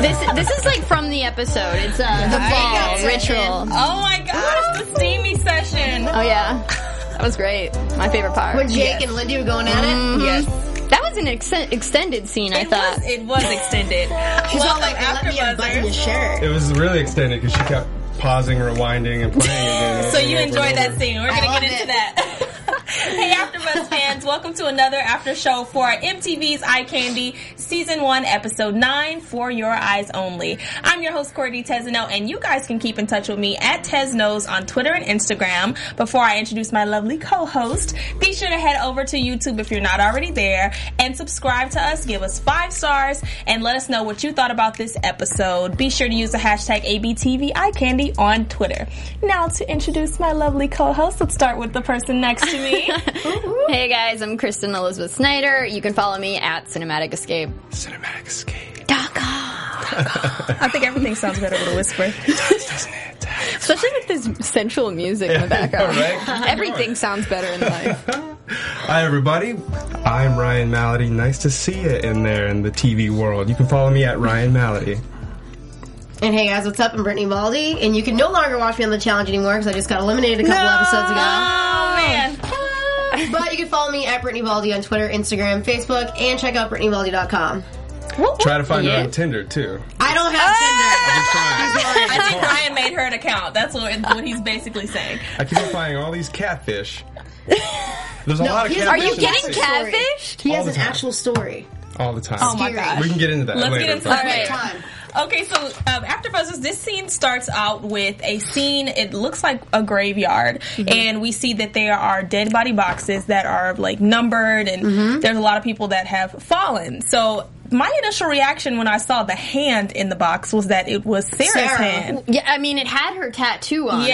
This this is like from the episode. It's uh, the ball ritual. Oh my gosh, the steamy session. Oh yeah, that was great. My favorite part. When Jake and Lindy were going at it. Yes. That was an ex- extended scene. I It thought. was, it was extended. She's all Welcome, like, let me unbutton his AfterBuzzers. shirt. It was really extended because she kept pausing, rewinding, and playing again. So you enjoyed that scene. We're gonna love get into it. that. hey, AfterBuzz fans, welcome to another after show for MTV's Eye Candy Season 1, Episode 9, For Your Eyes Only. I'm your host, Courtney Tezeno, and you guys can keep in touch with me at Tesnos on Twitter and Instagram. Before I introduce my lovely co-host, be sure to head over to YouTube if you're not already there, and subscribe to us, give us five stars, and let us know what you thought about this episode. Be sure to use the hashtag ABTV Eye Candy on Twitter. Now to introduce my lovely co-host, let's start with the person next to me. Hey guys, I'm Kristen Elizabeth Snyder. You can follow me at Cinematic Escape. Cinematic escape. Dot com. I think everything sounds better with a whisper. Doesn't it? Especially with this sensual music in the background. Right? Everything sounds better in life. Hi, everybody. I'm Ryan Malaty. Nice to see you in there in the TV world. You can follow me at Ryan Malaty. And hey guys, what's up? I'm Brittany Baldi, and you can no longer watch me on the challenge anymore because I just got eliminated a couple episodes ago. Oh man. But you can follow me at Brittany Baldi on Twitter, Instagram, Facebook, and check out BrittanyBaldi.com. Try to find Yeah. her on Tinder, too. I don't have Tinder. Ah! I think Ryan made her an account. That's what, what he's basically saying. I keep on finding all these catfish. There's a No, lot of he's- catfish. Are you getting this catfish? He All has an time. actual story. All the time. Oh my Scary. gosh. We can get into that Let's later. get into but- it. Right. Right. Time. Okay, so um, after Buzzers, this scene starts out with a scene. It looks like a graveyard, and we see that there are dead body boxes that are like numbered, and there's a lot of people that have fallen. So my initial reaction when I saw the hand in the box was that it was Sarah's Sarah. hand. Yeah, I mean, it had her tattoo on. it.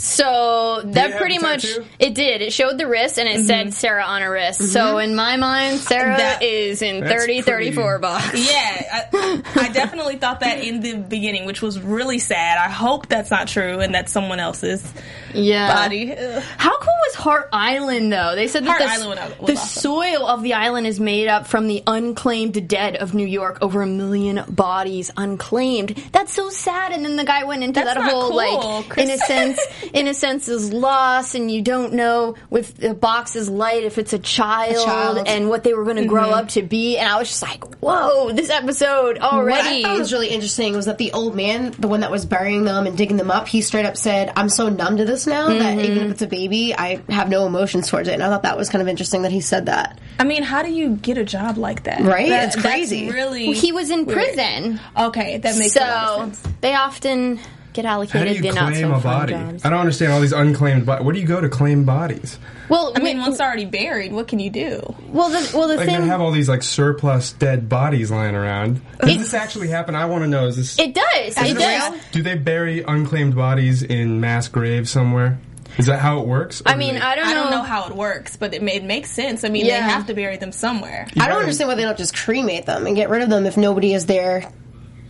Yeah. So that have pretty much it did. It showed the wrist and it mm-hmm. said Sarah on her wrist. So mm-hmm. in my mind, Sarah That- is in That's 30 pretty- 34 box. Yeah, I, I definitely thought that in the beginning, which was really sad. I hope that's not true and that's someone else's Yeah. body. Ugh. How cool was Hart Island though? They said that Hart the, Island was the awesome. soil of the island is made up from the unclaimed dead of New York. Over a million bodies unclaimed. That's so sad. And then the guy went into That's that whole cool, like Chris. innocence, innocence is lost, and you don't know if the box is light, if it's a child, child. and what they were going to grow Mm-hmm. up to be. And I was just like, whoa, this episode already What. I thought was really interesting was that the old man, the one that was burying them and digging them up, he straight up said, "I'm so numb to this now that even if it's a baby, I have no emotions towards it." And I thought that was kind of interesting that he said that. I mean, how do you get a job like that? Right? That- It's crazy. That's really. he was in weird. prison. Okay, that makes a lot So of sense. they often get How do allocated you the not claim so a fun body? jobs. I don't understand all these unclaimed bodies. Where do you go to claim bodies? Well, I mean, once they're already buried, what can you do? well, the well the Like thing they have all these like surplus dead bodies lying around. Does this actually happen? I want to know. Is this? it does. It it does. real? do they bury unclaimed bodies in mass graves somewhere? Is that how it works? I mean, they- I don't I know. don't know how it works, but it, ma- it makes sense. I mean, Yeah. they have to bury them somewhere. I don't understand why they don't just cremate them and get rid of them if nobody is there,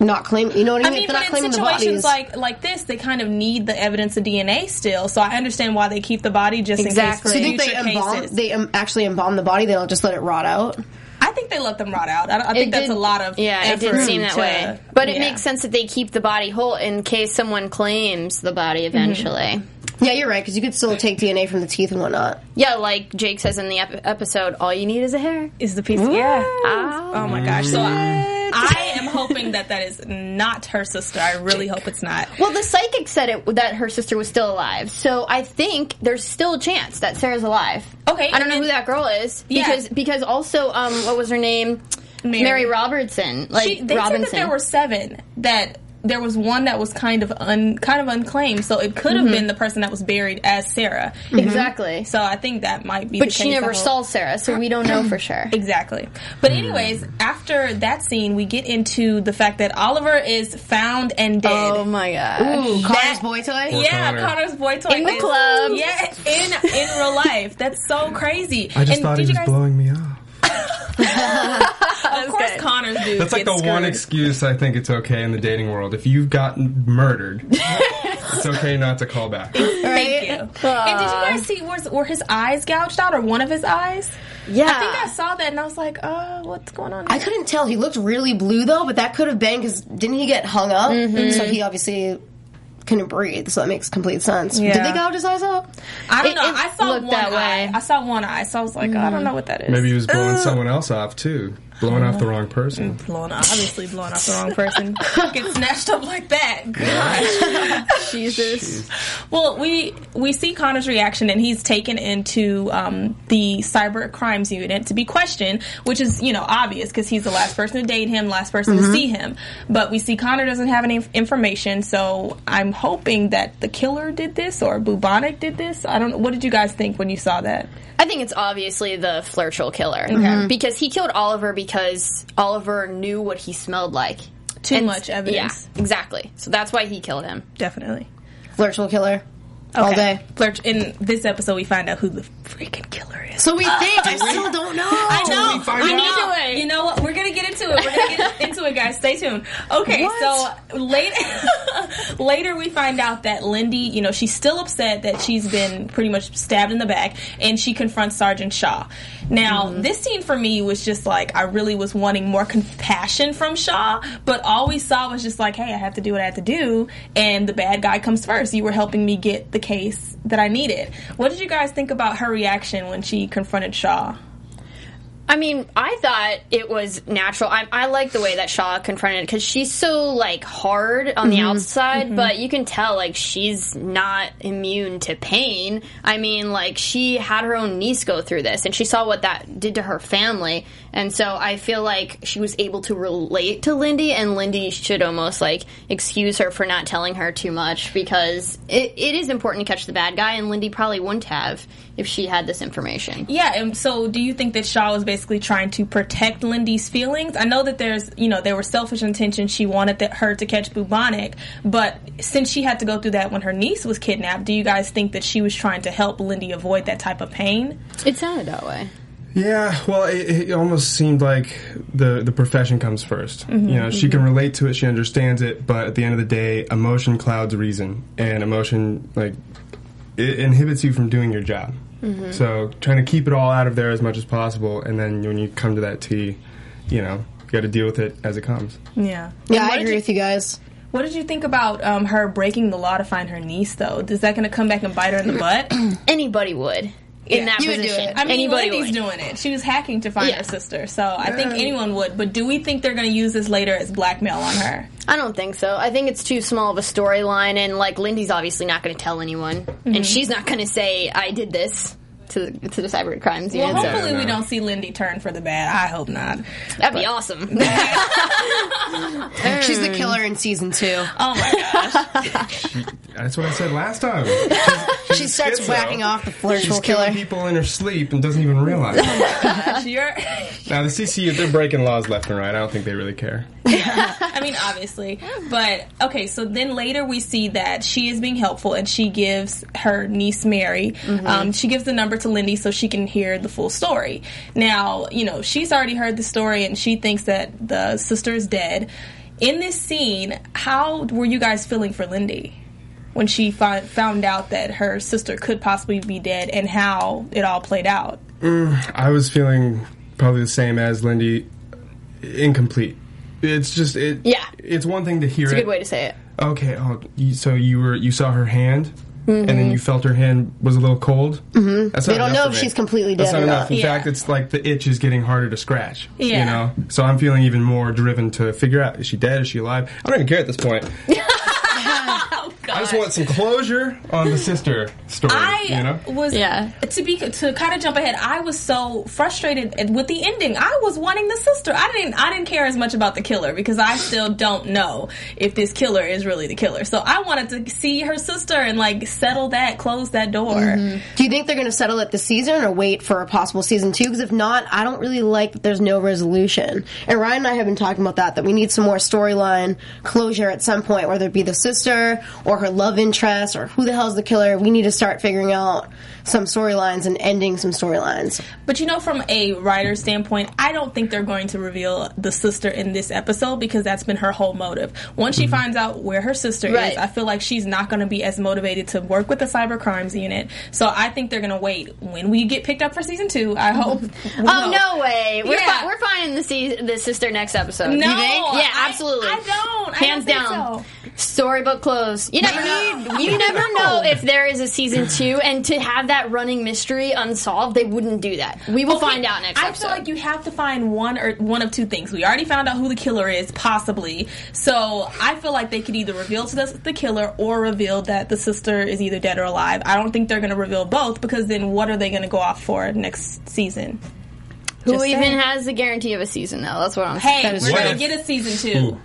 not claim. You know what I mean? I mean? mean, they're not but in claiming the situations bodies. like like this, they kind of need the evidence of DNA still. So I understand why they keep the body just Exactly. in Do case you for think they embalm? cases. They um, actually embalm the body. They don't just let it rot out. I think they let them rot out. I, don't- I think It that's a lot of yeah. It effort didn't seem that to- way, but it yeah. makes sense that they keep the body whole in case someone claims the body Mm-hmm. Eventually. Yeah, you're right because you could still take DNA from the teeth and whatnot. Yeah, like Jake says in the ep- episode, all you need is a hair. Is the piece? Yeah. Ah. Oh my gosh. So I, I am hoping that that is not her sister. I really hope it's not. Well, the psychic said it that her sister was still alive, so I think there's still a chance that Sarah's alive. Okay, I don't know who that girl is Yeah. because because also um what was her name? Mary. Mary Robertson. Like She, they Robinson. said that there were seven that there was one that was kind of un, kind of unclaimed, so it could have Mm-hmm. been the person that was buried as Sarah. Exactly. So I think that might be. But the she case never saw Sarah, so we don't know for sure. Exactly. But anyways, after that scene, we get into the fact that Oliver is found and dead. Oh my god. Ooh, Connor's That- boy toy. yeah, Connor. Connor's boy toy In the is- club. Yeah, in in real life. That's so crazy. I just and thought he was you guys? blowing me off. of course, good. Connor's dude. That's like the gets one excuse I think it's okay in the dating world. If you've gotten murdered, it's okay not to call back. Thank you. and did you guys see was were his eyes gouged out or one of his eyes? Yeah. I think I saw that and I was like, oh, what's going on? I couldn't tell. He looked really blue though, but that could have been because didn't he get hung up? Mm-hmm. So he obviously couldn't breathe. So that makes complete sense. Yeah. Did they gouge his eyes out? I don't It- know. it I saw one that eye. way. I saw one eye, so I was like, I don't know what that is. Maybe he was blowing someone else off too, blowing off the wrong person. blowing obviously blowing off the wrong person. Get snatched up like that. Gosh. Jesus. Well, we we see Connor's reaction, and he's taken into um, the cyber crimes unit to be questioned, which is you know obvious because he's the last person to date him, last person to see him. But we see Connor doesn't have any information, so I'm hoping that the killer did this or Bubonic did this. I don't. know. What did you guys think when you saw that? I think it's obviously the Flirtual killer because he killed Oliver because Oliver knew what he smelled like. Too And- much evidence. Yeah, exactly. So that's why he killed him. Definitely. Flirtual killer. All day. Flirt. In this episode, we find out who the freaking killer is. So we uh, think. I still don't know. I know. we find I out? know. You know what? We're gonna get into it. We're gonna get into it, guys. Stay tuned. Okay, What? so later, later we find out that Lindy, you know, she's still upset that she's been pretty much stabbed in the back, and she confronts Sergeant Shaw. Now, Mm-hmm. this scene for me was just like I really was wanting more compassion from Shaw, but all we saw was just like, hey, I have to do what I have to do, and the bad guy comes first. You were helping me get the case that I needed. What did you guys think about her reaction when she confronted Shaw? I mean, I thought it was natural. I, I like the way that Shaw confronted because she's so like hard on the mm-hmm. outside, mm-hmm. but you can tell like she's not immune to pain. I mean, like she had her own niece go through this, and she saw what that did to her family, and so I feel like she was able to relate to Lindy, and Lindy should almost like excuse her for not telling her too much because it, it is important to catch the bad guy, and Lindy probably wouldn't have if she had this information. Yeah, and so do you think that Shaw was basically trying to protect Lindy's feelings? I know that there's, you know, there were selfish intentions. She wanted her to catch bubonic, but since she had to go through that when her niece was kidnapped, do you guys think that she was trying to help Lindy avoid that type of pain? It sounded that way. Yeah, well, it, it almost seemed like the the profession comes 1st Mm-hmm, you know, she can relate to it, she understands it, but at the end of the day, emotion clouds reason, and emotion like it inhibits you from doing your job. Mm-hmm. So trying to keep it all out of there as much as possible, and then when you come to that T, you know, you got to deal with it as it comes. Yeah. Yeah, I agree you- with you guys. What did you think about um, her breaking the law to find her niece, though? Is that going to come back and bite her in the butt? Anybody would in Yeah. that You would do it. I mean, Anybody Lindy's would. doing it. She was hacking to find Yeah. her sister, so I think anyone would. But do we think they're going to use this later as blackmail on her? I don't think so. I think it's too small of a storyline, and like Lindy's obviously not going to tell anyone, Mm-hmm. and she's not going to say I did this to the, to the cyber crimes Well, unit. so hopefully we don't see Lindy turn for the bad. I hope not. that'd be awesome. She's the killer in season two. Oh my gosh. That's what I said last time. She starts whacking off the She's killing killer. people in her sleep and doesn't even realize. Oh it. Gosh, You're, now the CCU, they're breaking laws left and right. I don't think they really care. I mean, obviously. But, okay, so then later we see that she is being helpful and she gives her niece Mary, um, she gives the number to Lindy so she can hear the full story. Now, you know, she's already heard the story and she thinks that the sister is dead. In this scene, how were you guys feeling for Lindy? When she fi- found out that her sister could possibly be dead and how it all played out. I was feeling probably the same as Lindy, incomplete. It's just it. Yeah. It's one thing to hear it. It's a it. good way to say it. Okay. Oh, you, so you were you saw her hand, and then you felt her hand was a little cold. Mm-hmm. That's not They don't know if she's completely dead. That's not or enough. not. In Yeah. fact, it's like the itch is getting harder to scratch. Yeah. You know. So I'm feeling even more driven to figure out is she dead? Is she alive? I don't even care at this point. God. I just want some closure on the sister story. I you know, was Yeah. to be to kind of jump ahead. I was so frustrated with the ending. I was wanting the sister. I didn't. I didn't care as much about the killer because I still don't know if this killer is really the killer. So I wanted to see her sister and like settle that, close that door. Mm-hmm. Do you think they're going to settle it this season or wait for a possible season two? Because if not, I don't really like that there's no resolution. And Ryan and I have been talking about that, that we need some more storyline closure at some point, whether it be the sister or her love interest or who the hell's the killer. We need to start figuring out some storylines and ending some storylines. But you know, from a writer standpoint, I don't think they're going to reveal the sister in this episode because that's been her whole motive. Once she mm-hmm. finds out where her sister Right. is, I feel like she's not going to be as motivated to work with the cyber crimes unit. So I think they're going to wait when we get picked up for season two. I hope. Oh no way! We're Yeah. fi- we're finding the se- the sister next episode. No, you think? Yeah, I- absolutely. I don't. I Hands don't think down. so. Storybook closed. You never know. You never know if there is a season two, and to have that running mystery unsolved, they wouldn't do that. We will Okay, find out next I episode. feel like you have to find one or one of two things. We already found out who the killer is, possibly. So I feel like they could either reveal to us the killer or reveal that the sister is either dead or alive. I don't think they're going to reveal both because then what are they going to go off for next season? Who Just even saying. has the guarantee of a season though? That's what I'm Hey, saying. is we're What going to get a season two. Ooh.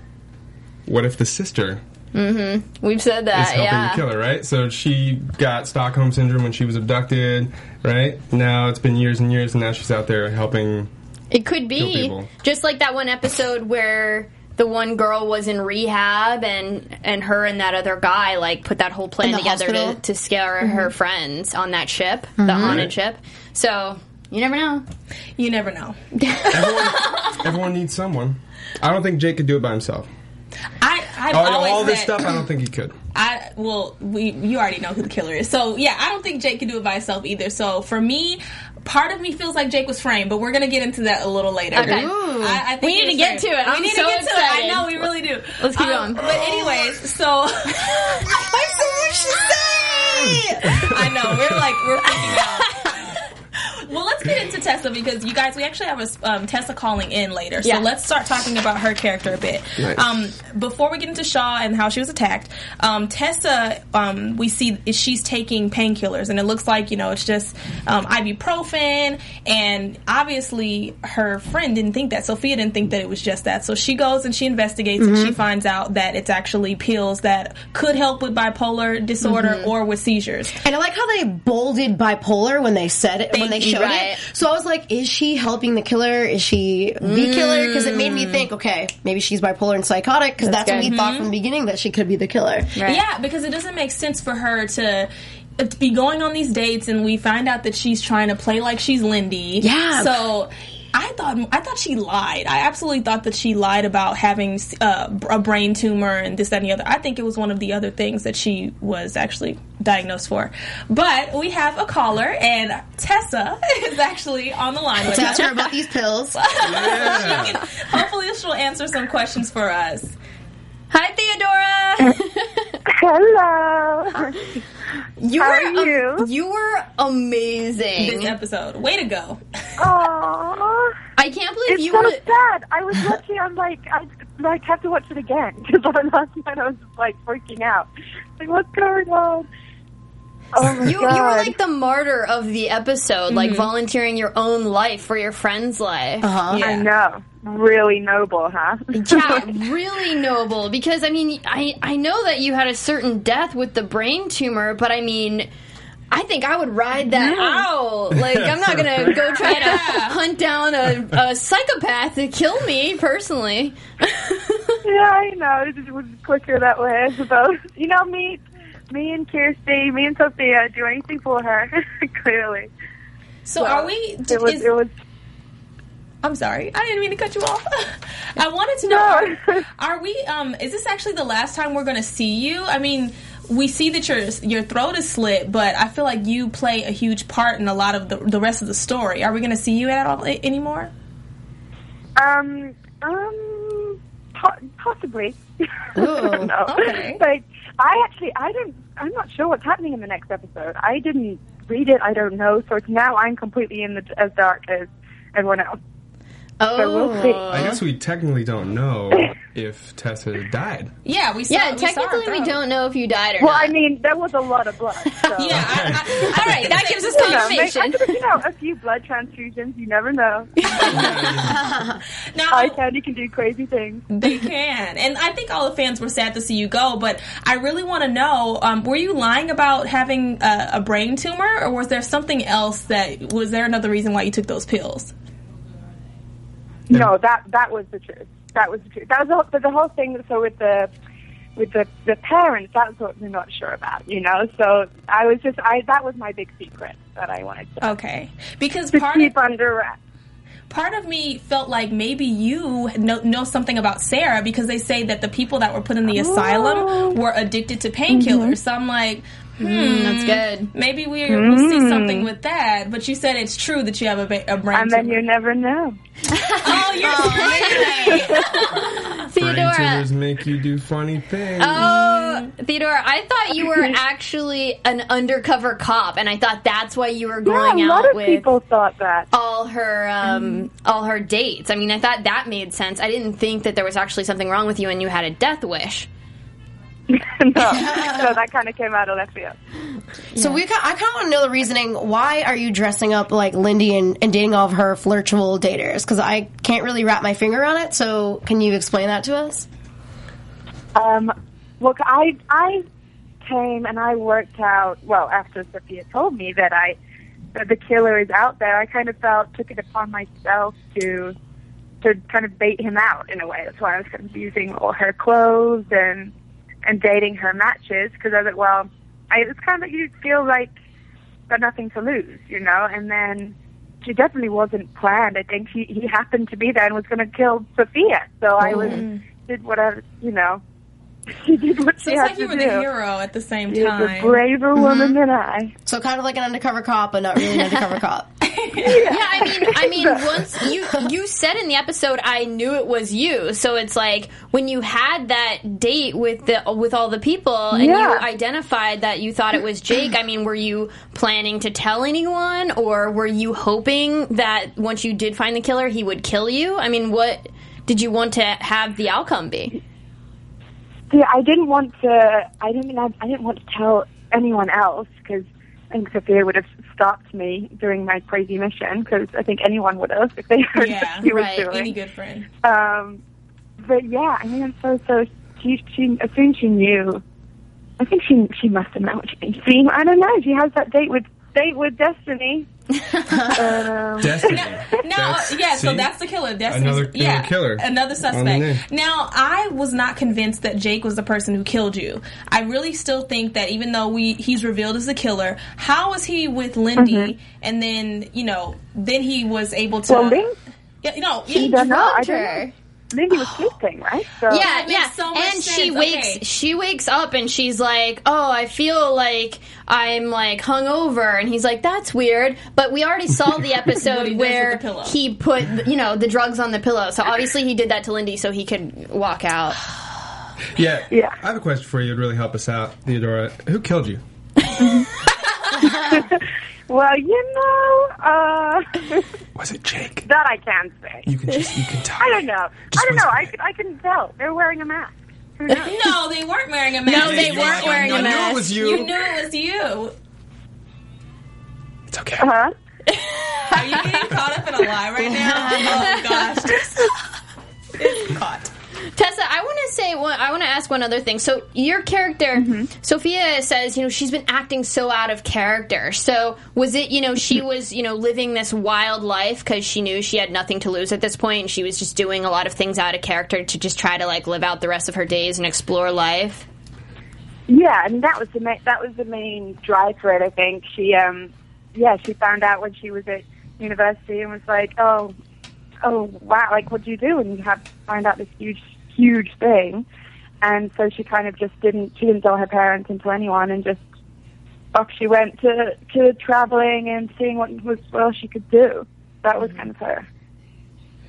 what if the sister Mm-hmm. We've said is that. helping yeah. the killer, right? So she got Stockholm syndrome when she was abducted, right? Now it's been years and years, and now she's out there helping. It could be people. just like that one episode where the one girl was in rehab and and her and that other guy like put that whole plan In the together to, hospital? to scare mm-hmm. her friends on that ship, the mm-hmm. haunted ship. So you never know. You never know. Everyone, everyone needs someone. I don't think Jake could do it by himself. I, I've All, always all this said- stuff, I don't think he could. I well, we you already know who the killer is. So yeah, I don't think Jake can do it by himself either. So for me, part of me feels like Jake was framed, but we're gonna get into that a little later. Okay. I, I think We need to get framed. to it. We I'm need so to get to it. I know we really do. Let's keep Um, going. But anyways, so I see what she say. I know we're like we're freaking out. Well, let's get into Tessa because you guys, we actually have a um, Tessa calling in later. So Yeah. let's start talking about her character a bit. Nice. Um, before we get into Shaw and how she was attacked, um, Tessa, um, we see she's taking painkillers, and it looks like you know it's just um, ibuprofen, and obviously her friend didn't think that. Sophia didn't think that it was just that, so she goes and she investigates, and she finds out that it's actually pills that could help with bipolar disorder or with seizures. And I like how they bolded bipolar when they said it, when they. Showed Right. it. So I was like, is she helping the killer? Is she the killer? Because it made me mm. think, okay, maybe she's bipolar and psychotic, because that's, what we thought mm-hmm. from the beginning that she could be the killer. Right. Yeah, because it doesn't make sense for her to to be going on these dates and we find out that she's trying to play like she's Lindy. Yeah. So I thought I thought she lied. I absolutely thought that she lied about having uh, a brain tumor and this that and the other. I think it was one of the other things that she was actually diagnosed for. But we have a caller and Tessa is actually on the line with us. her about these pills. Can- hopefully she'll answer some questions for us. Hi, Theodora. Hello. you How were are you? am- you were amazing. This episode. Way to go. Aww. I can't believe It's you so were. sad. I was watching. I'm like, I like have to watch it again because last night I was like freaking out. Like, what's going on? Oh You, you were like the martyr of the episode, like volunteering your own life for your friend's life. Uh-huh. Yeah. I know. Really noble, huh? Yeah, really noble. Because I mean, I I know that you had a certain death with the brain tumor, but I mean. I think I would ride that out. Like, I'm not gonna go try to hunt down a, a psychopath to kill me personally. yeah, I know. It just was quicker that way, I suppose. You know, me, me and Kiersey, me and Sophia do anything for her. Clearly, So are we? it was. is- it was. I'm sorry, I didn't mean to cut you off. I wanted to know: No. are, are we? Um, is this actually the last time we're going to see you? I mean, we see that your your throat is slit, but I feel like you play a huge part in a lot of the the rest of the story. Are we going to see you at all a- anymore? Um, um, po- possibly. no. okay. Like, I actually, I don't, I'm not sure what's happening in the next episode. I didn't read it. I don't know. So now I'm completely in the as dark as everyone else. So we'll see. I guess we technically don't know if Tessa died. Yeah, we saw. Yeah, we saw technically we don't know if you died or Well, not. Well, I mean, there was a lot of blood. So. Yeah, I, I, All right, that gives us You know, make, confirmation. you know, a few blood transfusions. You never know. now Eye candy can do crazy things. They can. And I think all the fans were sad to see you go, but I really want to know um, were you lying about having a, a brain tumor, or was there something else that was there another reason why you took those pills? No, that that was the truth. That was the truth. That was the, whole- but the whole thing. So with the with the the parents, that's what we're not sure about. You know. So I was just I that was my big secret that I wanted to, Okay. Because to part of, keep under wraps. part of me felt like maybe you know, know something about Sarah because they say that the people that were put in the oh. asylum were addicted to painkillers. Mm-hmm. So I'm like, hmm, That's good. maybe we will see something with that. But you said it's true that you have a, ba- a brain And then you never know. oh, you're sweet. Brain tumors make you do funny things. Oh, Theodora, I thought you were actually an undercover cop, and I thought that's why you were going yeah, a out lot of with people thought that. all her um, all her dates. I mean, I thought that made sense. I didn't think that there was actually something wrong with you and you had a death wish. no, no, that kind of came out of left field. So we, ca- I kind of want to know the reasoning. Why are you dressing up like Lindy and, and dating all of her flirtual daters? Because I can't really wrap my finger on it. So can you explain that to us? Um, look, I I came and I worked out. Well, after Sophia told me that I that the killer is out there, I kind of felt took it upon myself to to kind of bait him out in a way. That's why I was kind of using all her clothes and and dating her matches because I was like, well, I, it's kind of like you feel like got nothing to lose, you know, and then. She definitely wasn't planned. I think he he happened to be there and was going to kill Sophia. So I was oh. did whatever you know. She did what she it's had like you were do. the hero at the same She was a time. braver mm-hmm. woman than I. So kind of like an undercover cop, but not really an undercover cop. Yeah, I mean, I mean, once you you said in the episode, I knew it was you. So it's like when you had that date with the with all the people, and Yeah. you identified that you thought it was Jake. I mean, were you planning to tell anyone, or were you hoping that once you did find the killer, he would kill you? I mean, what did you want to have the outcome be? See, I didn't want to. I didn't. I, I didn't want to tell anyone else because I think Sophia would have stopped me during my crazy mission. Because I think anyone would have if they heard Yeah, what she right. was doing. Any good friend. Um, but yeah, I mean, so so she she as soon as she knew, I think she she must have known what she seen. I don't know. She has that date with date with Destiny. um, Destiny. No, That's- yeah, so that's the killer. Destiny's, Another- another yeah, killer Another on the name. suspect. Now, I was not convinced that Jake was the person who killed you. I really still think that even though we he's revealed as the killer, how was he with Lindy Mm-hmm. and then, you know, then he was able to well, Lin- Yeah, no, I don't know. I don't know. Lindy was sleeping, right? So Yeah, yeah. so much and she wakes Okay. she wakes up and she's like, "Oh, I feel like I'm like hungover." And he's like, "That's weird." But we already saw the What he episode where the he put, you know, the drugs on the pillow. So obviously he did that to Lindy so he could walk out. Yeah. Yeah. I have a question for you. It'd really help us out, Theodora. Who killed you? Well, you know, uh, Was it Jake? that I can say. You can just you can tell. I don't know. Just I don't know. I, whisper could- I couldn't tell. They're wearing a mask. No, they weren't wearing a mask. No, they You weren't act like wearing a I knew mask. it was you. You knew it was you. It's okay. huh? Are you getting caught up in a lie right now? Oh my gosh. It's caught. Tessa, I want to say, one, I want to ask one other thing. So your character, Sophia says, you know, she's been acting so out of character. So was it, you know, she was, you know, living this wild life because she knew she had nothing to lose at this point, and she was just doing a lot of things out of character to just try to like live out the rest of her days and explore life. Yeah, I mean that was the main that was the main drive for it. I think she, um, yeah, she found out when she was at university and was like, oh, oh wow, like what do you do? And you have to find out this huge, huge thing. And so she kind of just didn't she didn't tell her parents and to anyone, and just off she went to to traveling and seeing what was what else she could do. That was kind of her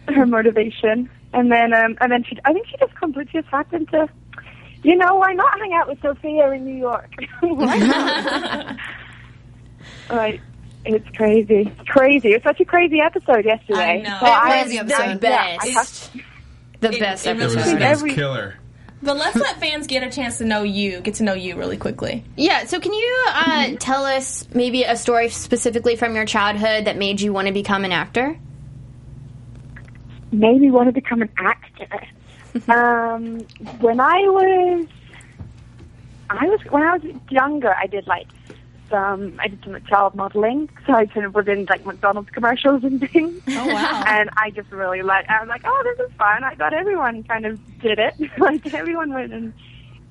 her motivation. And then um, and then she I think she just completely just happened to you know, why not hang out with Sophia in New York? Why not? like, It's crazy. It's crazy. It was such a crazy episode yesterday. I know. So It I, was the the episode. best. I have- the It- best it really It was, episode. was. it was Every- killer. But let's let fans get a chance to know you, get to know you really quickly. Yeah, so can you uh, tell us maybe a story specifically from your childhood that made you want to become an actor? maybe want to become an actor. um, when I was, I was when I was younger, I did like some, I did some child modeling, so I kind of was in like McDonald's commercials and things. Oh wow. And I just really like. I was like, oh, this is fun. I thought everyone kind of did it. like everyone went and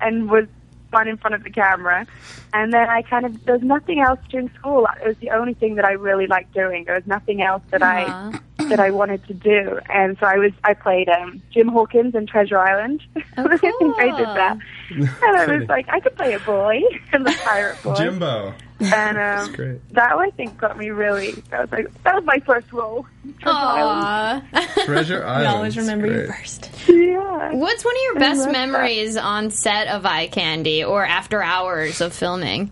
and was fun in front of the camera. And then I kind of there's nothing else during school. It was the only thing that I really liked doing. There was nothing else that Aw. I that I wanted to do. And so I was I played um, Jim Hawkins in Treasure Island. Oh, I think I did that. And I was like, I could play a boy and the pirate boy. Jimbo. And um, that I think got me really. That was like that was my first role. Treasure Island. Aw. Treasure You Island. always remember you first. Yeah. What's one of your best love that. memories on set of Eye Candy or after hours of filming?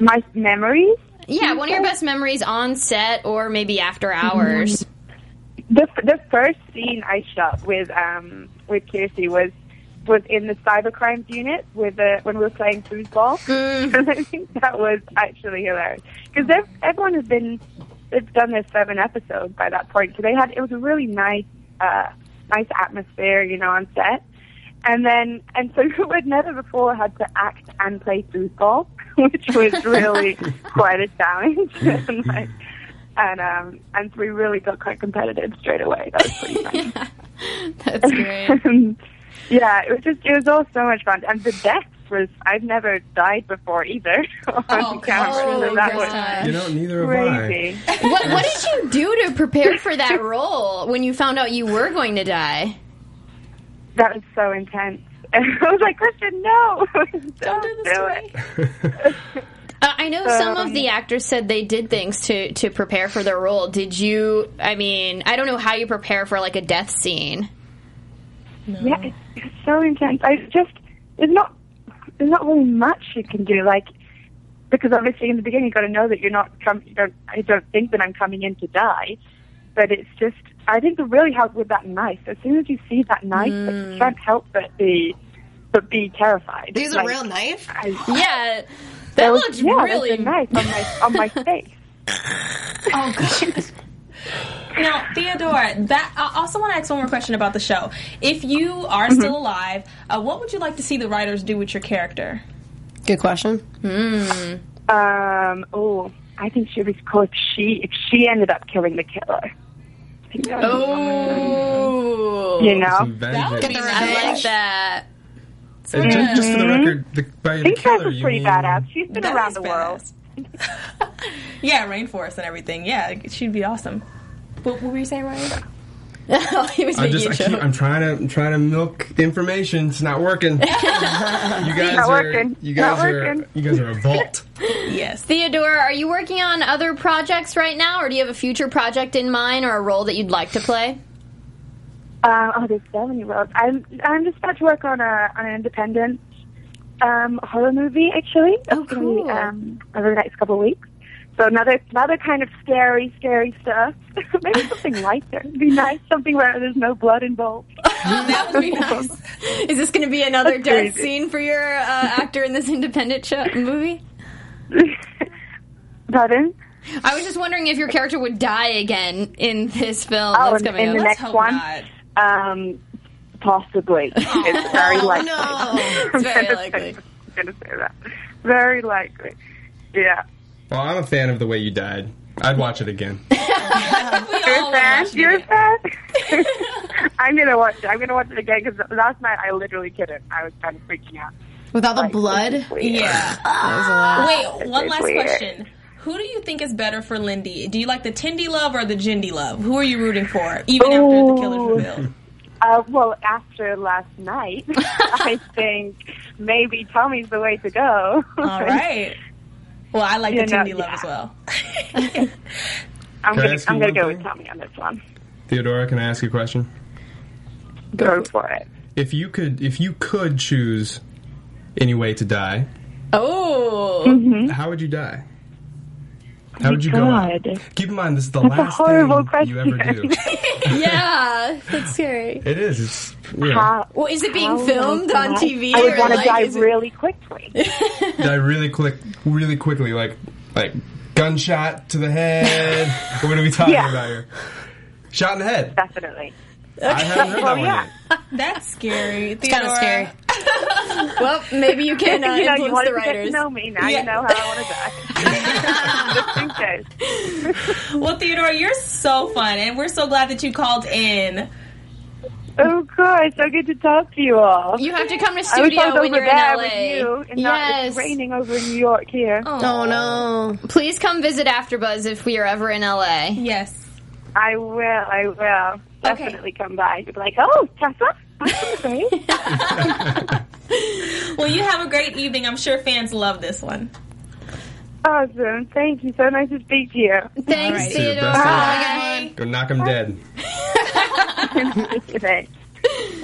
My memories. Yeah, one of your best memories on set or maybe after hours. The the first scene I shot with um with Kiersey was was in the cybercrimes unit with the when we were playing foosball, Mm. and I think that was actually hilarious because everyone has been they've done their seven episodes by that point, so they had it was a really nice uh nice atmosphere, you know, on set. And then, and so we'd never before had to act and play foosball, which was really quite a challenge. and, like, and um, and so we really got quite competitive straight away. That was pretty fun. That's great. And, yeah, it was just it was all so much fun, and the death was I've never died before either on Oh, camera. so that was You know, neither have I. what, what did you do to prepare for that role when you found out you were going to die? That was so intense. And I was like, Christian, no, don't, do this to it. Uh, I know some of the actors said they did things to to prepare for their role. Did you? I mean, I don't know how you prepare for like a death scene. Yeah, it's, it's so intense. I just there's not there's not really much you can do. Like because obviously in the beginning you've got to know that you're not com- you don't I don't think that I'm coming in to die, but it's just I think it really helped with that knife. As soon as you see that knife, you mm. can't help but be but be terrified. These Like, a real knife? I, Yeah, that there was, looked yeah, really. there's a knife on my on my face. Oh god. Now, Theodore, that I also want to ask one more question about the show. If you are still alive, uh, what would you like to see the writers do with your character? Good question. Um, oh, I think she was cool if she if she ended up killing the killer. I think that would be Oh, You know, Some vengeance. be I like that. And just, just for the record, the, by the Pink Dress killer, is you pretty mean badass. She's been around is the world. Badass. yeah, rainforest and everything. Yeah, she'd be awesome. What, what were you saying, Ryan? He was I making just, I a keep, joke. I'm trying to, I'm trying to milk information. It's not working. you guys Not are, working. you Not guys are, working. you guys are a vault. Yes. Theodore, are you working on other projects right now, or do you have a future project in mind or a role that you'd like to play? Uh, oh, there's so many roles. I'm I'm just about to work on a on an independent um, horror movie. Actually, Oh, be, um, over the next couple of weeks. So another another kind of scary, scary stuff. Maybe something lighter. It'd be nice. Something where there's no blood involved. that would be nice. Is this going to be another That's death crazy. scene for your uh, actor in this independent show, movie? Pardon? I was just wondering if your character would die again in this film Oh, that's in- coming in the Let's next one? Um, possibly. It's very Oh, likely. no. I'm very gonna likely. Say, I'm gonna say that. Very likely. Yeah. Well, I'm a fan of the way you died. I'd watch it again. You're a fan? You're a fan? I'm gonna watch it. I'm gonna watch it again because last night I literally couldn't. I was kind of freaking out. With all the Like, blood? this is weird. Yeah. Wait, one last weird. question. Who do you think is better for Lindy? Do you like the Tindy love or the Jindy love? Who are you rooting for, even after the killer's Ooh. revealed? Uh, well, after last night, I think maybe Tommy's the way to go. All right. Well, I like You the know, Tindy love yeah. as well. I'm gonna, ask you I'm gonna one go thing? with Tommy on this one. Theodora, can I ask you a question? Go for it. If you could, if you could choose any way to die, Oh. Mm-hmm. how would you die? How would you go out? Keep in mind, this is the That's a last horrible thing you ever do. yeah, that's scary. It is. It's yeah. How- Well, is it being filmed on I- TV? I would want to like, die is it- really quickly. die really quick, really quickly, like like gunshot to the head. what are we talking Yeah. about here? Shot in the head. Definitely. I haven't heard Well, that one yeah. yet. That's scary. It's kind of scary. well, maybe you can uh, you know, you influence wanted the to get to writers. know me. Now Yeah. you know how I want to die. Just in case. Well, Theodora, you're so fun, and we're so glad that you called in. Oh course, so good to talk to you all. You have to come to I was studio when over you're in there LA. with you, and not yes. it's raining over in New York here. Oh no. Please come visit AfterBuzz if we are ever in LA. Yes. I will. I will Okay. definitely come by. You'll be like, oh, Tessa. Okay. Well, you have a great evening. I'm sure fans love this one. awesome. Thank you. So nice to speak to you. Thanks, right. See you. Theodore. Best of luck. Bye. Go knock him dead. Good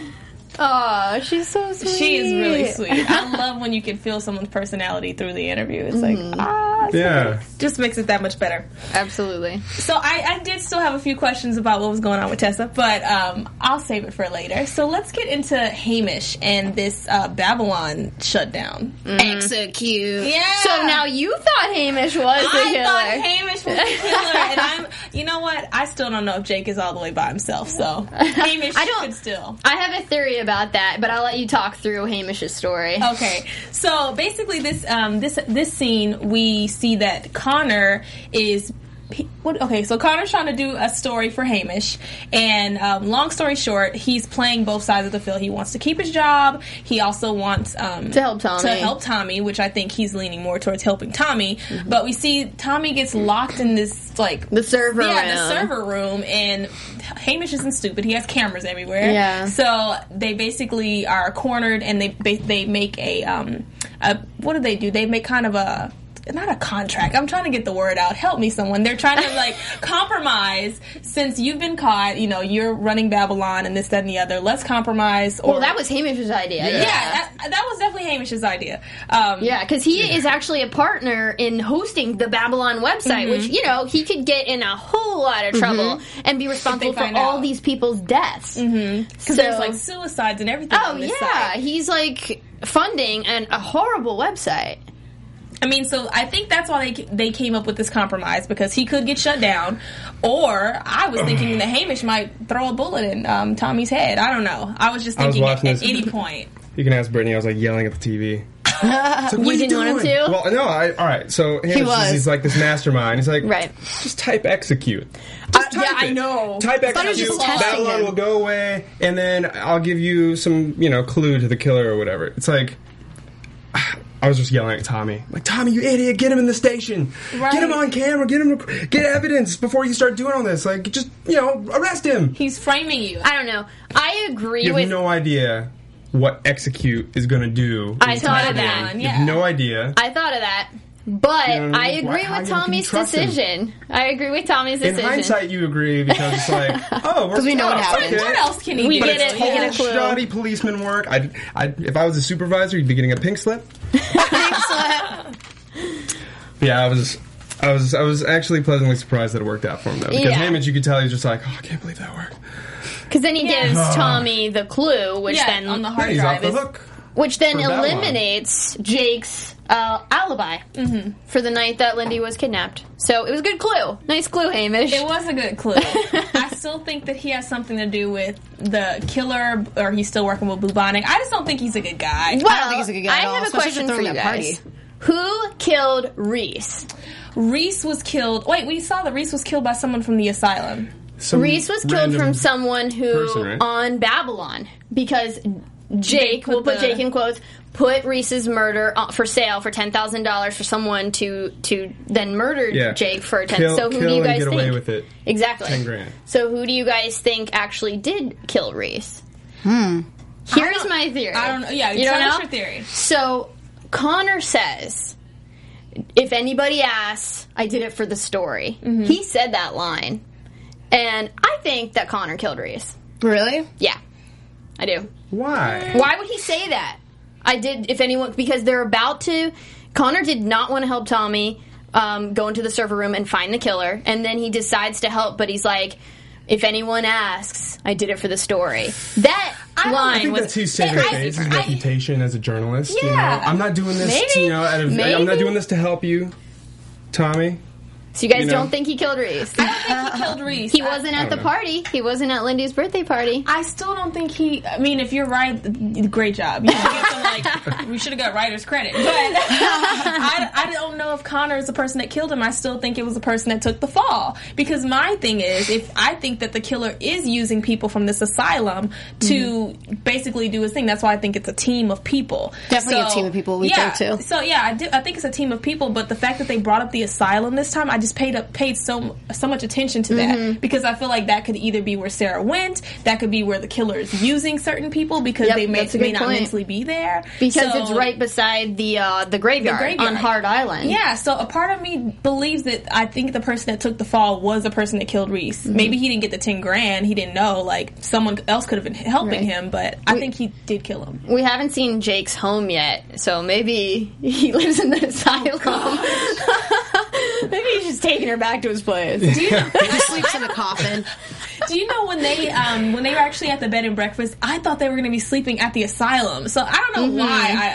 night. Aw, she's so sweet. She is really sweet. I love when you can feel someone's personality through the interview. It's like, ah, Yeah. just makes it that much better. Absolutely. So I, I did still have a few questions about what was going on with Tessa, but um, I'll save it for later. So let's get into Hamish and this uh, Babylon shutdown. Execute. Yeah. So now you thought Hamish was the I killer. thought Hamish was the killer, and I'm. You know what? I still don't know if Jake is all the way by himself. So Hamish I don't- could still. I have a theory about that, but I'll let you talk through Hamish's story. Okay, so basically, this um, this this scene, we see that Connor is. What, okay, so Connor's trying to do a story for Hamish, and um, long story short, he's playing both sides of the field. He wants to keep his job. He also wants um, To help Tommy. To help Tommy, which I think he's leaning more towards helping Tommy. But we see Tommy gets locked in this like The server yeah, room. the server room, and Hamish isn't stupid. He has cameras everywhere. Yeah. So they basically are cornered, and they they, they make a um a what do they do? They make kind of a not a contract. I'm trying to get the word out. Help me, someone. They're trying to like compromise since you've been caught. You know, you're running Babylon and this, that, and the other. Let's compromise. Or Well, that was Hamish's idea. Yeah. yeah, that, that was definitely Hamish's idea. Um, Yeah, because he is actually a partner in hosting the Babylon website, Mm-hmm. which you know he could get in a whole lot of trouble and be responsible for find all these people's deaths. Mm-hmm. because there's like suicides and everything. oh on this yeah, site. he's like funding an, a horrible website. I mean, so I think that's why they they came up with this compromise because he could get shut down, or I was thinking that Hamish might throw a bullet in um, Tommy's head. I don't know. I was just I was thinking at, at any point. You can ask Brittany. I was like yelling at the TV. It's like, what You are didn't want him doing? to? Well, no. I, all right. So Hamish was. is, he's like this mastermind. He's like, Right. Just type execute. Just yeah, type I it. know. Type I thought he was execute. just testing Babylon will go away, and then I'll give you some, you know, clue to the killer or whatever. It's like. I was just yelling at Tommy, like Tommy, you idiot! Get him in the station. Right. Get him on camera. Get him. Get evidence before you start doing all this. Like, just you know, arrest him. He's framing you. I don't know. I agree with You have with. no idea what execute is going to do. I thought of that. You Yeah. have no idea. I thought of that, but You know, I why- agree how with Tommy's trust him? decision. I agree with Tommy's decision. In hindsight, you agree because it's like, oh, because we know what happened. What else can he We do? get it. It's We get total a clue. shoddy policeman work. I, I, if I was a supervisor, you'd be getting a pink slip. Pink slip. yeah, I was, I was, I was actually pleasantly surprised that it worked out for him though. Because Yeah. Hamish, you could tell he was just like, oh, I can't believe that worked. Because then he Yeah. gives Tommy the clue, which Yeah, then on the Yeah, hard he's off drive the is hook. which then eliminates Jake's uh, alibi for the night that Lindy was kidnapped. So it was a good clue. Nice clue, Hamish. It was a good clue. I still think that he has something to do with the killer, or he's still working with Bubonic. I just don't think he's a good guy. Well, I don't think he's a good guy I at all, have a question for for you that guys. party. Who killed Reese? Reese was killed. Wait, we saw that Reese was killed by someone from the asylum. Some Reese was killed from someone who person, right? on Babylon because Jake, put we'll put the- Jake in quotes, put Reese's murder uh, for sale for ten thousand dollars for someone to to then murder Yeah. Jake for ten. Kill- so who kill do you and guys get think? away with it. Exactly. 10 grand. So who do you guys think actually did kill Reese? Hmm. Here's my theory. I don't know. Yeah, you tell don't know your theory. So Connor says, if anybody asks, I did it for the story. Mm-hmm. He said that line. And I think that Connor killed Reese. Really? Yeah. I do. Why? Why would he say that? I did if anyone because they're about to Connor did not want to help Tommy. um, go into the server room and find the killer, and then he decides to help, but he's like. If anyone asks, I did it for the story. That don't- line I think was that's he's saving I- face, his I- reputation as a journalist. you know? Yeah. I'm not doing this, Maybe. you know, out of, I'm not doing this to help you, Tommy. So you guys You know? don't think he killed Reese? I don't think he killed Reese. He I- wasn't at the know. party. He wasn't at Lindy's birthday party. I still don't think he. I mean, if you're right, great job. You should get some, like, we should have got writer's credit. But I, I don't know if Connor is the person that killed him. I still think it was the person that took the fall. Because my thing is, if I think that the killer is using people from this asylum to mm-hmm. basically do his thing, that's why I think it's a team of people. Definitely a team of people, we yeah, think, too. So yeah, I, do, I think it's a team of people. But the fact that they brought up the asylum this time, I just paid up, paid so so much attention to that Mm-hmm. because I feel like that could either be where Sarah went, that could be where the killer is using certain people because Yep, they may, may not mentally be there Because So- it's right beside the uh, the, graveyard graveyard. on Hart Island. Yeah, so a part of me believes that I think the person that took the fall was the person that killed Reese. Mm-hmm. Maybe he didn't get the ten grand. He didn't know. Like someone else could have been helping Right. him, but I think he did kill him. We haven't seen Jake's home yet, so maybe he lives in the asylum. maybe he's just taking her back to his place. He just sleeps in a coffin. Do you know when they um, when they were actually at the bed and breakfast? I thought they were going to be sleeping at the asylum. So I don't know why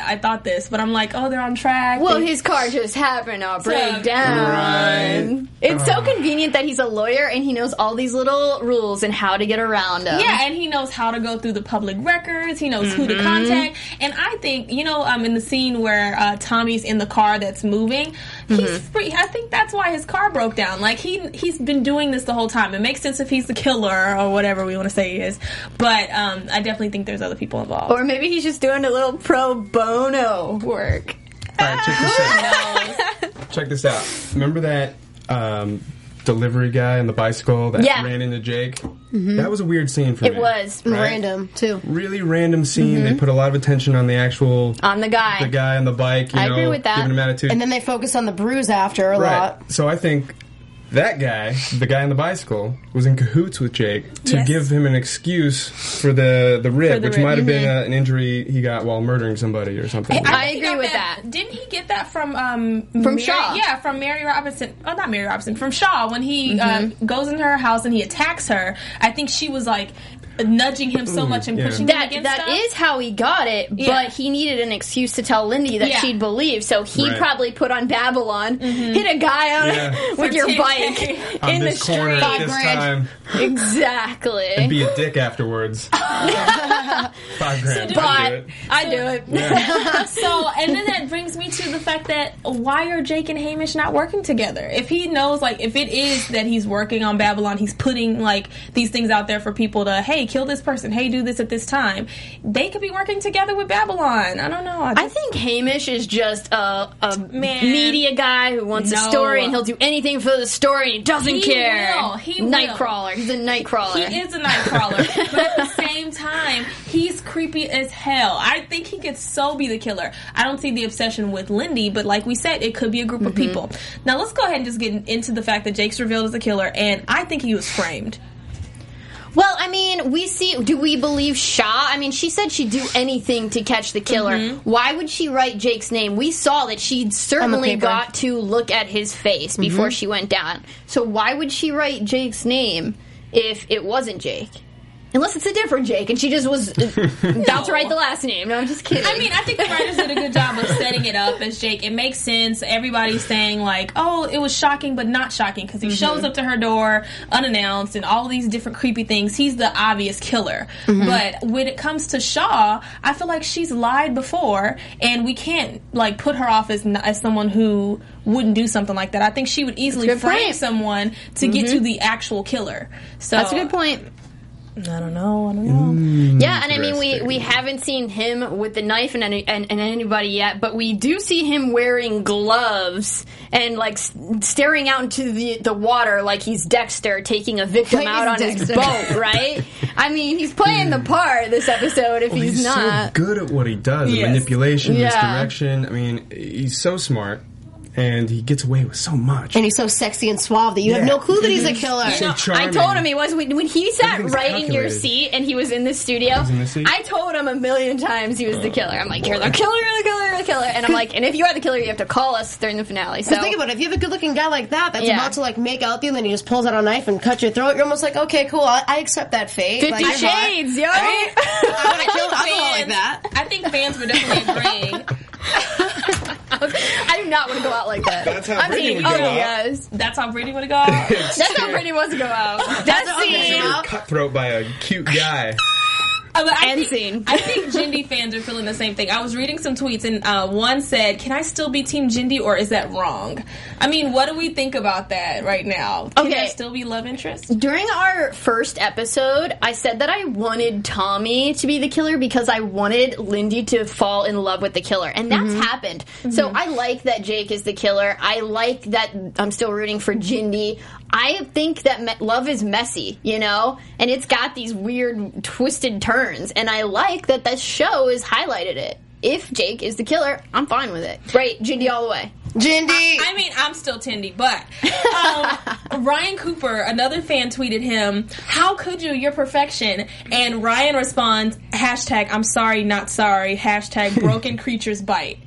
I, I thought this, but I'm like, oh, they're on track. Well, They- his car just happened to break So- down. Right. It's so convenient that he's a lawyer and he knows all these little rules and how to get around them. Yeah, and he knows how to go through the public records. He knows who to Mm-hmm. contact. And I think, you know, um, in the scene where uh, Tommy's in the car that's moving, he's Mm-hmm. free. I think that's why his car broke down. Like he he's been doing this the whole time. It makes sense if he's the killer or whatever we want to say he is. But um, I definitely think there's other people involved. Or maybe he's just doing a little pro bono work. All right, check this out. check this out. Remember that um, delivery guy on the bicycle that Yeah. ran into Jake? That was a weird scene for It me. It was Right? Random, too. Really random scene. They put a lot of attention on the actual on the guy. the guy on the bike. You I know, agree with that. Giving him attitude. And then they focus on the bruise after a right. lot. So I think that guy, the guy on the bicycle, was in cahoots with Jake to Yes. give him an excuse for the the rib, the which rib. might have been uh, an injury he got while murdering somebody or something. I think he agree with that. Didn't he get that from um, From Mary- Shaw. Yeah, from Mary Robinson. Oh, not Mary Robinson. From Shaw when he Mm-hmm. uh, goes into her house and he attacks her. I think she was like nudging him so much and yeah. pushing him That against that stuff. is how he got it, Yeah. but he needed an excuse to tell Lindy that Yeah. she'd believe. So he Right. probably put on Babylon, mm-hmm. hit a guy on Yeah. with your bike on in the street. at this time, Exactly. be a dick afterwards. Five grand. I'd do it. I do it. Yeah. so, and then that brings me to the fact that why are Jake and Hamish not working together? If he knows, like, if it is that he's working on Babylon, he's putting like these things out there for people to, hey, kill this person, hey, do this at this time. They could be working together with Babylon. I don't know. I, I think Hamish is just a, a Man. media guy who wants a story and he'll do anything for the story and he doesn't He care. will. He will. Nightcrawler. He's a Nightcrawler. He is a Nightcrawler. but at the same time, he's creepy as hell. I think he could so be the killer. I don't see the obsession with Lindy, but like we said, it could be a group of mm-hmm. people. Now let's go ahead and just get into the fact that Jake's revealed as the killer, and I think he was framed. Well, I mean, we see. Do we believe Shaw? I mean, she said she'd do anything to catch the killer. Mm-hmm. Why would she write Jake's name? We saw that she'd certainly got to look at his face before she went down. So why would she write Jake's name if it wasn't Jake? Unless it's a different Jake, and she just was uh, about to write the last name. No, I'm just kidding. I mean, I think the writers did a good job of setting it up as Jake. It makes sense. Everybody's saying like, "Oh, it was shocking, but not shocking," because he mm-hmm. shows up to her door unannounced and all these different creepy things. He's the obvious killer. Mm-hmm. But when it comes to Shaw, I feel like she's lied before, and we can't like put her off as as someone who wouldn't do something like that. I think she would easily frame point. someone to get to mm-hmm. the actual killer. So That's a good point. I don't know. I don't know. Mm. Yeah, and I mean, we, we haven't seen him with the knife and, any, and and anybody yet, but we do see him wearing gloves and like s- staring out into the the water like he's Dexter taking a victim Like out on he's his boat, right? I mean, he's playing the part this episode if Well, he's, he's so not. good at what he does, the Yes. manipulation, Yeah. misdirection. I mean, he's so smart. And he gets away with so much. And he's so sexy and suave that you have no clue that he's a killer. So I told him he was when when he sat Everything's right in your seat and he was in the studio. in the? I told him a million times he was the oh. killer. I'm like, you're the killer, you're the killer, you're the killer. And I'm like, and if you are the killer, you have to call us during the finale. So So think about it. If you have a good-looking guy like that, that's Yeah. about to like make out with you, and then he just pulls out a knife and cuts your throat. You're almost like, okay, cool. I, I accept that fate. Fifty Like. Shades, uh-huh. yo. I want to kill alcohol like that. I think fans would definitely agreeing. I do not want to go out like that. That's how I'm Brittany would go ugly out. guys. That's how Brittany would go. out. That's how Brittany wants to go out. That's how Brittany scene. would go out. Cutthroat by a cute guy. Uh, I End think, scene. I think Jindy fans are feeling the same thing. I was reading some tweets and uh, one said, "Can I still be Team Jindy or is that wrong?" I mean, what do we think about that right now? Can Okay. there still be love interest? During our first episode, I said that I wanted Tommy to be the killer because I wanted Lindy to fall in love with the killer, and that's happened. So I like that Jake is the killer. I like that I'm still rooting for Jindy. I think that me- love is messy, you know, and it's got these weird, twisted turns, and I like that this show has highlighted it. If Jake is the killer, I'm fine with it. Right, Jindy all the way. Jindy. I mean, I'm still Tindy, but um, Ryan Cooper, another fan, tweeted him, "How could you? You're perfection." And Ryan responds, "Hashtag I'm sorry, not sorry." Hashtag Broken Creatures Bite.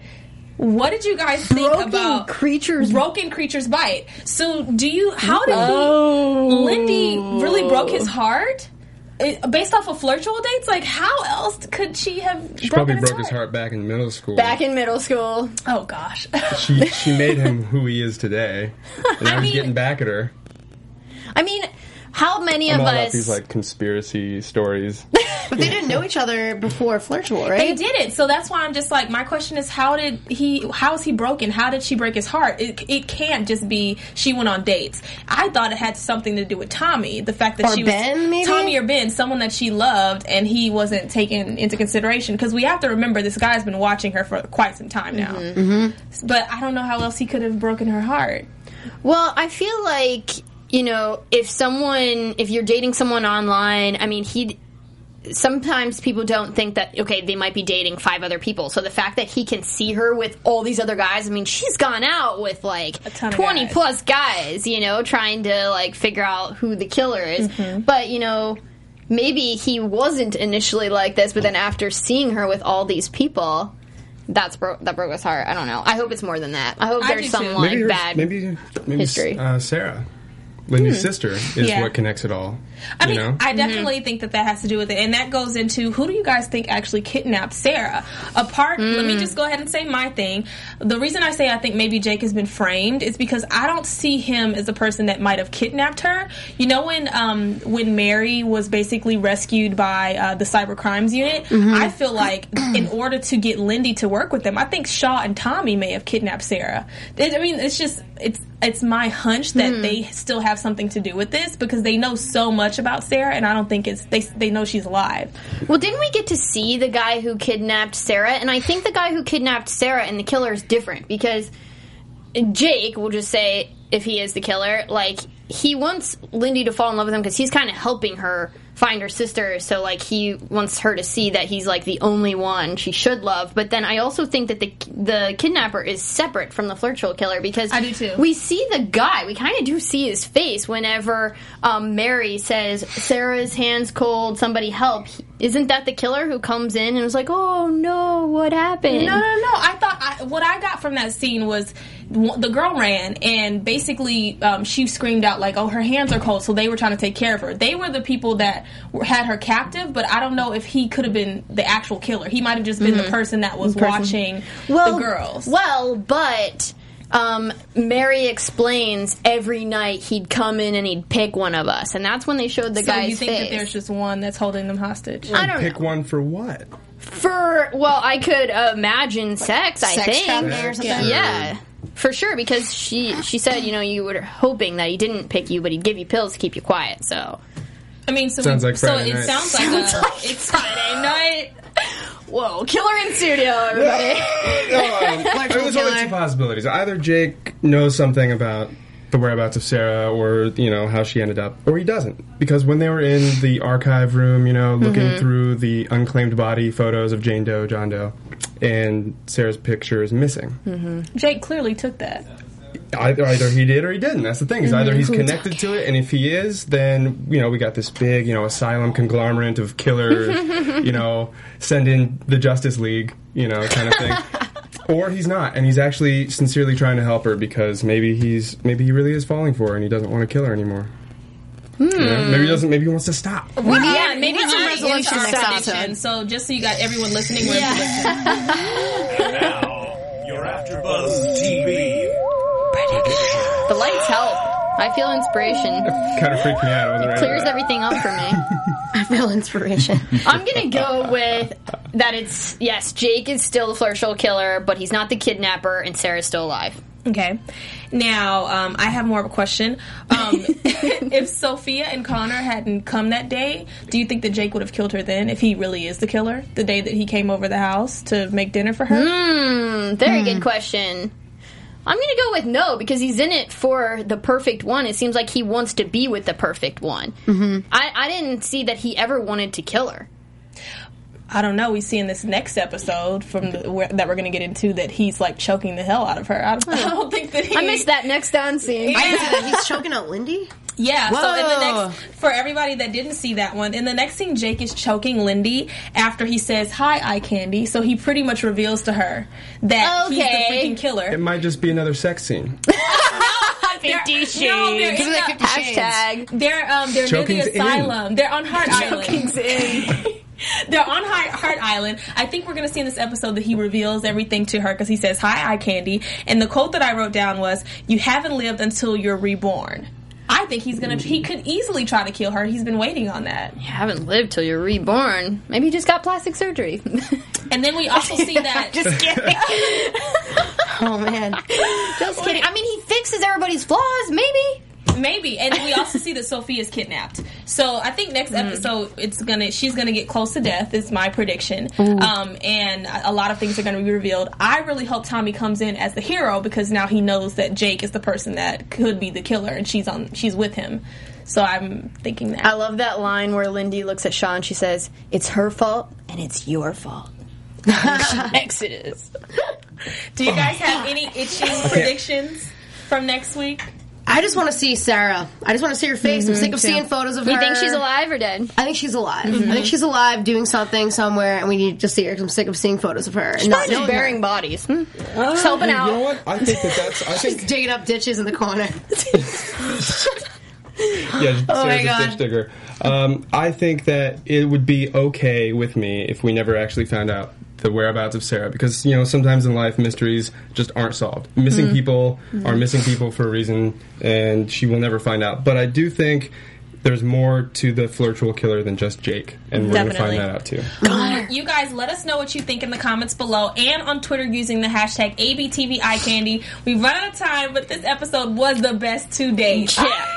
What did you guys think Broken about creatures Broken Creatures Bite? So, do you? How did Oh. he? Lindy really broke his heart. It- based off of flirtual dates, like how else could she have She broken probably broke his heart back in middle school. back in middle school? Oh gosh. she she made him who he is today. And now I he's mean- getting back at her. I mean, how many I'm of all about us? these like conspiracy stories. but they didn't know each other before Flirtual, right? They didn't. So that's why I'm just like, my question is, how did he? How is he broken? How did she break his heart? It, it can't just be she went on dates. I thought it had something to do with Tommy. The fact that Or she Ben, was maybe? Tommy or Ben, someone that she loved, and he wasn't taken into consideration. Because we have to remember, this guy's been watching her for quite some time now. Mm-hmm. But I don't know how else he could have broken her heart. Well, I feel like you know, if someone, if you're dating someone online, I mean, he. Sometimes people don't think that okay, they might be dating five other people. So the fact that he can see her with all these other guys, I mean, she's gone out with like twenty guys. plus guys, you know, trying to like figure out who the killer is. Mm-hmm. But you know, maybe he wasn't initially like this, but then after seeing her with all these people, that's bro- that broke his heart. I don't know. I hope it's more than that. I hope I there's do some too. like maybe bad. maybe maybe history. Uh, Sarah, Lindy's hmm. sister, is Yeah. what connects it all. I you mean, know? I definitely think that that has to do with it, and that goes into who do you guys think actually kidnapped Sarah? Apart, let me just go ahead and say my thing. The reason I say I think maybe Jake has been framed is because I don't see him as a person that might have kidnapped her. You know, when um, when Mary was basically rescued by uh, the cyber crimes unit, I feel like in order to get Lindy to work with them, I think Shaw and Tommy may have kidnapped Sarah. It- I mean, it's just it's it's my hunch that they still have something to do with this because they know so much about Sarah, and I don't think it's they they know she's alive. Well, didn't we get to see the guy who kidnapped Sarah? And I think the guy who kidnapped Sarah and the killer is different because Jake, we'll just say, if he is the killer, like, he wants Lindy to fall in love with him because he's kind of helping her find her sister. So, like, he wants her to see that he's, like, the only one she should love. But then I also think that the the kidnapper is separate from the flirtual killer because I do too. we see the guy. We kind of do see his face whenever um, Mary says, Sarah's hand's cold, somebody help. He- Isn't that the killer who comes in and was like, oh no, what happened? No, no, no. I thought I, what I got from that scene was the girl ran and basically um, she screamed out like, "Oh, her hands are cold." So they were trying to take care of her. They were the people that had her captive, but I don't know if he could have been the actual killer. He might have just been the person that was watching the girls. Well, but um, Mary explains every night he'd come in and he'd pick one of us, and that's when they showed the guys. so guy's you think face. that there's just one that's holding them hostage? I don't Pick know. one for what? For well, I could imagine sex. I Sex think. trafficking or something? Yeah. For sure, because she she said, you know, you were hoping that he didn't pick you, but he'd give you pills to keep you quiet. So, I mean, so Sounds like so Friday it night. sounds like a, it's Friday night. whoa, killer in studio, everybody. Um, there was only two possibilities. Either Jake knows something about the whereabouts of Sarah or you know how she ended up, or he doesn't. Because when they were in the archive room, you know, looking Mm-hmm. through the unclaimed body photos of Jane Doe, John Doe, and Sarah's picture is missing. Jake clearly took that. Either, either he did or he didn't. That's the thing. Is either Mm-hmm. he's connected to it, and if he is, then you know we got this big, you know, asylum conglomerate of killers. you know, send in the Justice League, you know, kind of thing. or he's not, and he's actually sincerely trying to help her because maybe he's maybe he really is falling for her and he doesn't want to kill her anymore. You know, maybe he doesn't. Maybe he wants to stop. yeah, maybe need some I resolution answer our next prediction. episode. So just so you got everyone listening, we're Now, your AfterBuzz TV. The lights help. I feel inspiration. Kind of freaked me out. I wasn't ready for Clears that. everything up for me. I feel inspiration. I'm gonna go with that. It's yes, Jake is still the flirtual killer, but he's not the kidnapper, and Sarah's still alive. Okay. Now, um, I have more of a question. Um, if Sophia and Connor hadn't come that day, do you think that Jake would have killed her then if he really is the killer? The day that he came over the house to make dinner for her? Hmm, very good question. I'm gonna go with no because he's in it for the perfect one. It seems like he wants to be with the perfect one. Mm-hmm. I, I didn't see that he ever wanted to kill her. I don't know. We see in this next episode from the, where, that we're going to get into that he's like choking the hell out of her. I don't, I don't think that he. I missed that next down scene. Yeah. I didn't that. He's choking out Lindy. Yeah, so in the next, for everybody that didn't see that one, in the next scene, Jake is choking Lindy after he says, Hi, Eye Candy. So he pretty much reveals to her that he's the freaking killer. It might just be another sex scene. Fifty Shades. No, they're in Isn't the, Fifty Hashtag. they're, um, they're near Choking's the in. asylum. They're on Hart Island. They're on Hart, Hart Island. I think we're going to see in this episode that he reveals everything to her because he says, Hi, Eye Candy. And the quote that I wrote down was, You haven't lived until you're reborn. I think he's gonna. He could easily try to kill her. He's been waiting on that. You haven't lived till you're reborn. Maybe you just got plastic surgery. And then we also see that. just kidding. Oh man. just kidding. I mean, he fixes everybody's flaws. Maybe. Maybe, and we also see that Sophie is kidnapped. So I think next Mm. episode it's gonna she's gonna get close to death. Is my prediction. Um, and a a lot of things are gonna be revealed. I really hope Tommy comes in as the hero because now he knows that Jake is the person that could be the killer, and she's on she's with him. So I'm thinking that. I love that line where Lindy looks at Sean. She says, "It's her fault and it's your fault." Exodus. Do you guys have any itching predictions from next week? I just want to see Sarah. I just want to see her face. I'm sick of seeing photos of You her. You think she's alive or dead? I think she's alive. I think she's alive doing something somewhere, and we need to see her. 'cause I'm sick of seeing photos of her. and not just knowing her. burying bodies. Hmm? Just helping You know out. what? I think that that's. I think digging up ditches in the corner. Yeah, Oh my Sarah's a ditch digger. Um, I think that it would be okay with me if we never actually found out the whereabouts of Sarah, because you know sometimes in life mysteries just aren't solved. Mm. Missing people are missing people for a reason, and she will never find out. But I do think. There's more to the flirtual killer than just Jake, and we're going to find that out too. You guys, let us know what you think in the comments below and on Twitter using the hashtag ABTVEyeCandy. We've run out of time, but this episode was the best to date. Yeah.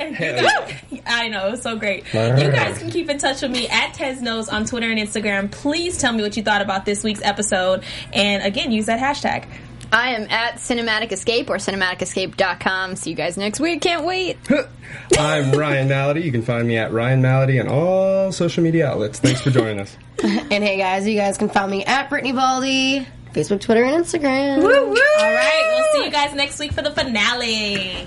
I know, it was so great. You guys can keep in touch with me at Tesnos on Twitter and Instagram. Please tell me what you thought about this week's episode. And again, use that hashtag. I am at Cinematic Escape or cinematicescape.com. See you guys next week. Can't wait. I'm Ryan Malaty. You can find me at Ryan Malaty on all social media outlets. Thanks for joining us. and hey, guys, you guys can find me at Brittany Baldi, Facebook, Twitter, and Instagram. Woo, woo! All right, we'll see you guys next week for the finale.